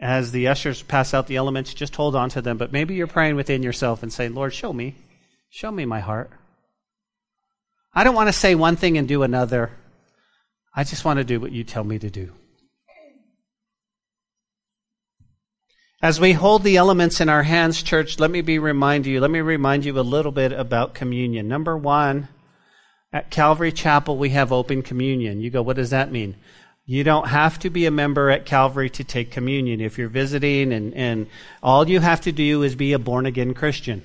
As the ushers pass out the elements, just hold on to them. But maybe you're praying within yourself and saying, Lord, show me. Show me my heart. I don't want to say one thing and do another. I just want to do what you tell me to do. As we hold the elements in our hands, church, let me be remind you, let me remind you a little bit about communion. Number one, at Calvary Chapel, we have open communion. You go, what does that mean? You don't have to be a member at Calvary to take communion. If you're visiting and, and all you have to do is be a born again Christian.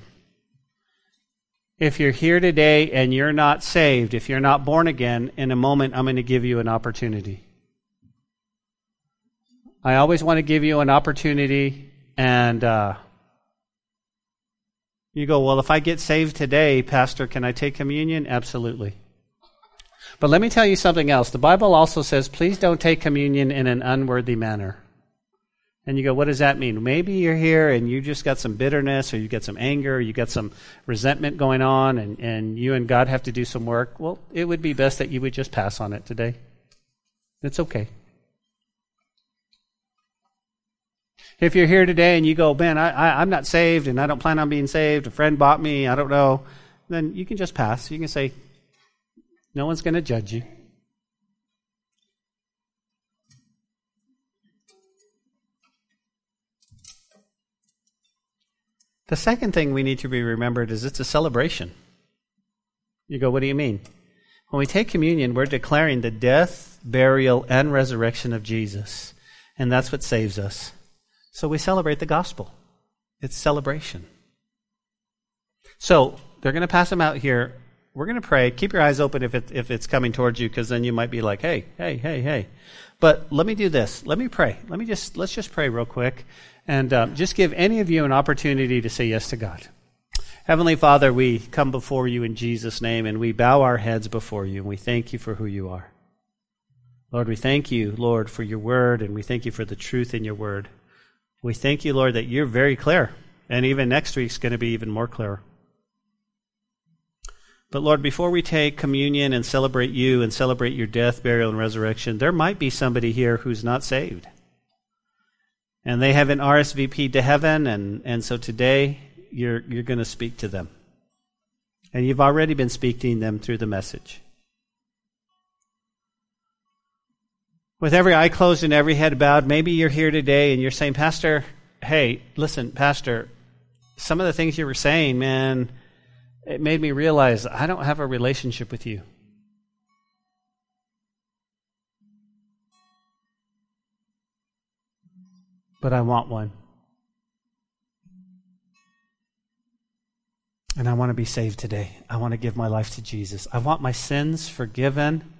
If you're here today and you're not saved, if you're not born again, in a moment I'm going to give you an opportunity. I always want to give you an opportunity, and uh, you go, Well, if I get saved today, Pastor, can I take communion? Absolutely. But let me tell you something else. The Bible also says, please don't take communion in an unworthy manner. And you go, what does that mean? Maybe you're here and you just got some bitterness or you got some anger or you got some resentment going on and, and you and God have to do some work. Well, it would be best that you would just pass on it today. It's okay. If you're here today and you go, man, I, I, I'm not saved and I don't plan on being saved, a friend bought me, I don't know, then you can just pass. You can say, no one's going to judge you. The second thing we need to be remembered is it's a celebration. You go, what do you mean? When we take communion, we're declaring the death, burial, and resurrection of Jesus. And that's what saves us. So we celebrate the gospel. It's celebration. So they're going to pass them out here we're going to pray. Keep your eyes open if, it, if it's coming towards you, because then you might be like, hey, hey, hey, hey. But let me do this. Let me pray. Let me just, let's just pray real quick and um, just give any of you an opportunity to say yes to God. Heavenly Father, we come before you in Jesus' name and we bow our heads before you and we thank you for who you are. Lord, we thank you, Lord, for your word and we thank you for the truth in your word. We thank you, Lord, that you're very clear. And even next week's going to be even more clear. But Lord, before we take communion and celebrate you and celebrate your death, burial, and resurrection, there might be somebody here who's not saved. And they haven't RSVP'd to heaven, and, and so today you're, you're going to speak to them. And you've already been speaking them through the message. With every eye closed and every head bowed, maybe you're here today and you're saying, Pastor, hey, listen, Pastor, some of the things you were saying, man, it made me realize I don't have a relationship with you. But I want one. And I want to be saved today. I want to give my life to Jesus. I want my sins forgiven.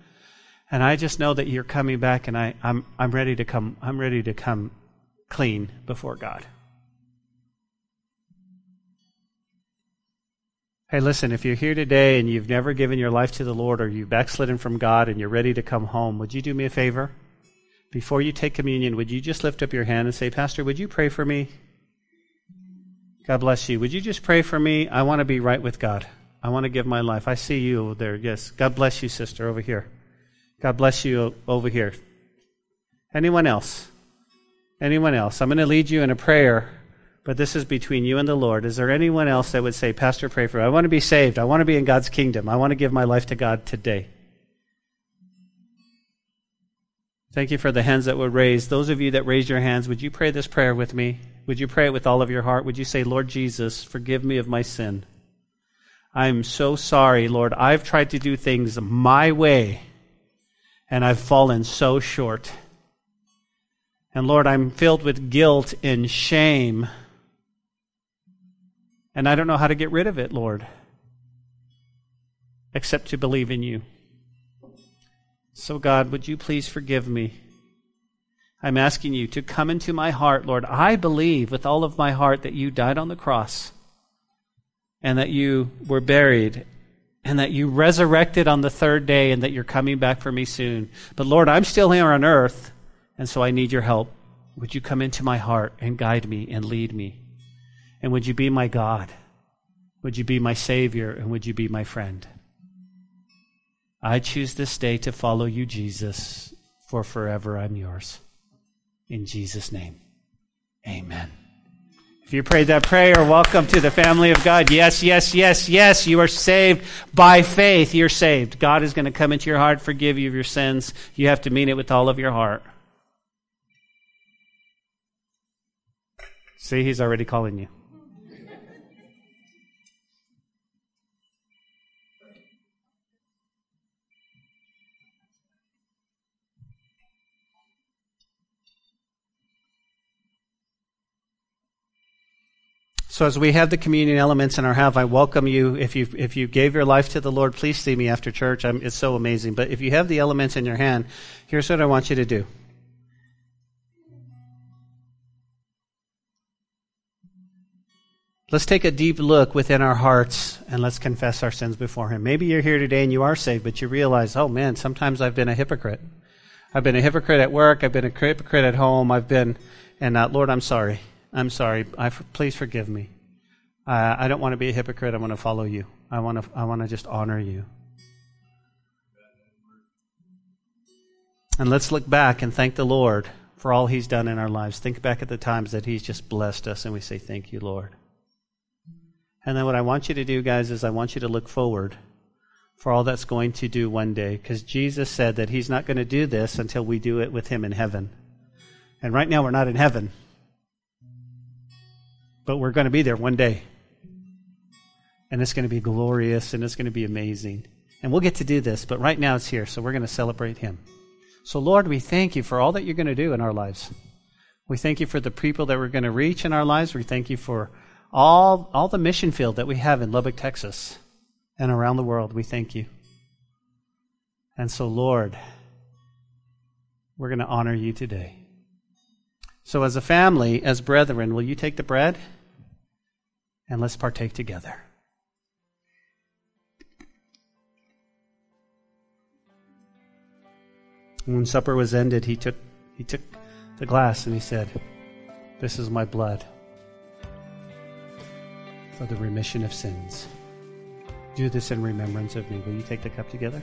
And I just know that you're coming back and I, I'm, I'm ready to come, I'm ready to come clean before God. Hey, listen, if you're here today and you've never given your life to the Lord or you've backslidden from God and you're ready to come home, would you do me a favor? Before you take communion, would you just lift up your hand and say, Pastor, would you pray for me? God bless you. Would you just pray for me? I want to be right with God. I want to give my life. I see you over there. Yes. God bless you, sister, over here. God bless you over here. Anyone else? Anyone else? I'm going to lead you in a prayer, but this is between you and the Lord. Is there anyone else that would say, Pastor, pray for me? I want to be saved. I want to be in God's kingdom. I want to give my life to God today. Thank you for the hands that were raised. Those of you that raised your hands, would you pray this prayer with me? Would you pray it with all of your heart? Would you say, Lord Jesus, forgive me of my sin? I'm so sorry, Lord. I've tried to do things my way and I've fallen so short. And Lord, I'm filled with guilt and shame. And I don't know how to get rid of it, Lord, except to believe in you. So, God, would you please forgive me? I'm asking you to come into my heart, Lord. I believe with all of my heart that you died on the cross and that you were buried and that you resurrected on the third day and that you're coming back for me soon. But Lord, I'm still here on earth, and so I need your help. Would you come into my heart and guide me and lead me? And would you be my God? Would you be my Savior? And would you be my friend? I choose this day to follow you, Jesus, for forever I'm yours. In Jesus' name, amen. If you prayed that prayer, welcome to the family of God. Yes, yes, yes, yes, you are saved by faith. You're saved. God is going to come into your heart, forgive you of your sins. You have to mean it with all of your heart. See, he's already calling you. So as we have the communion elements in our have, I welcome you. If you if you gave your life to the Lord, please see me after church. I'm, it's so amazing. But if you have the elements in your hand, here's what I want you to do. Let's take a deep look within our hearts and let's confess our sins before Him. Maybe you're here today and you are saved, but you realize, oh man, sometimes I've been a hypocrite. I've been a hypocrite at work. I've been a hypocrite at home. I've been, and uh, Lord, I'm sorry. I'm sorry. I, please forgive me. I don't want to be a hypocrite. I want to follow you. I want to. I want to just honor you. And let's look back and thank the Lord for all He's done in our lives. Think back at the times that He's just blessed us, and we say, "Thank you, Lord." And then what I want you to do, guys, is I want you to look forward for all that's going to do one day, because Jesus said that He's not going to do this until we do it with Him in heaven. And right now, we're not in heaven but we're going to be there one day. And it's going to be glorious and it's going to be amazing. And we'll get to do this, but right now it's here, so we're going to celebrate Him. So, Lord, we thank you for all that you're going to do in our lives. We thank you for the people that we're going to reach in our lives. We thank you for all, all the mission field that we have in Lubbock, Texas, and around the world. We thank you. And so, Lord, we're going to honor you today. So, as a family, as brethren, will you take the bread and let's partake together? When supper was ended, he took, he took the glass and he said, This is my blood for the remission of sins. Do this in remembrance of me. Will you take the cup together?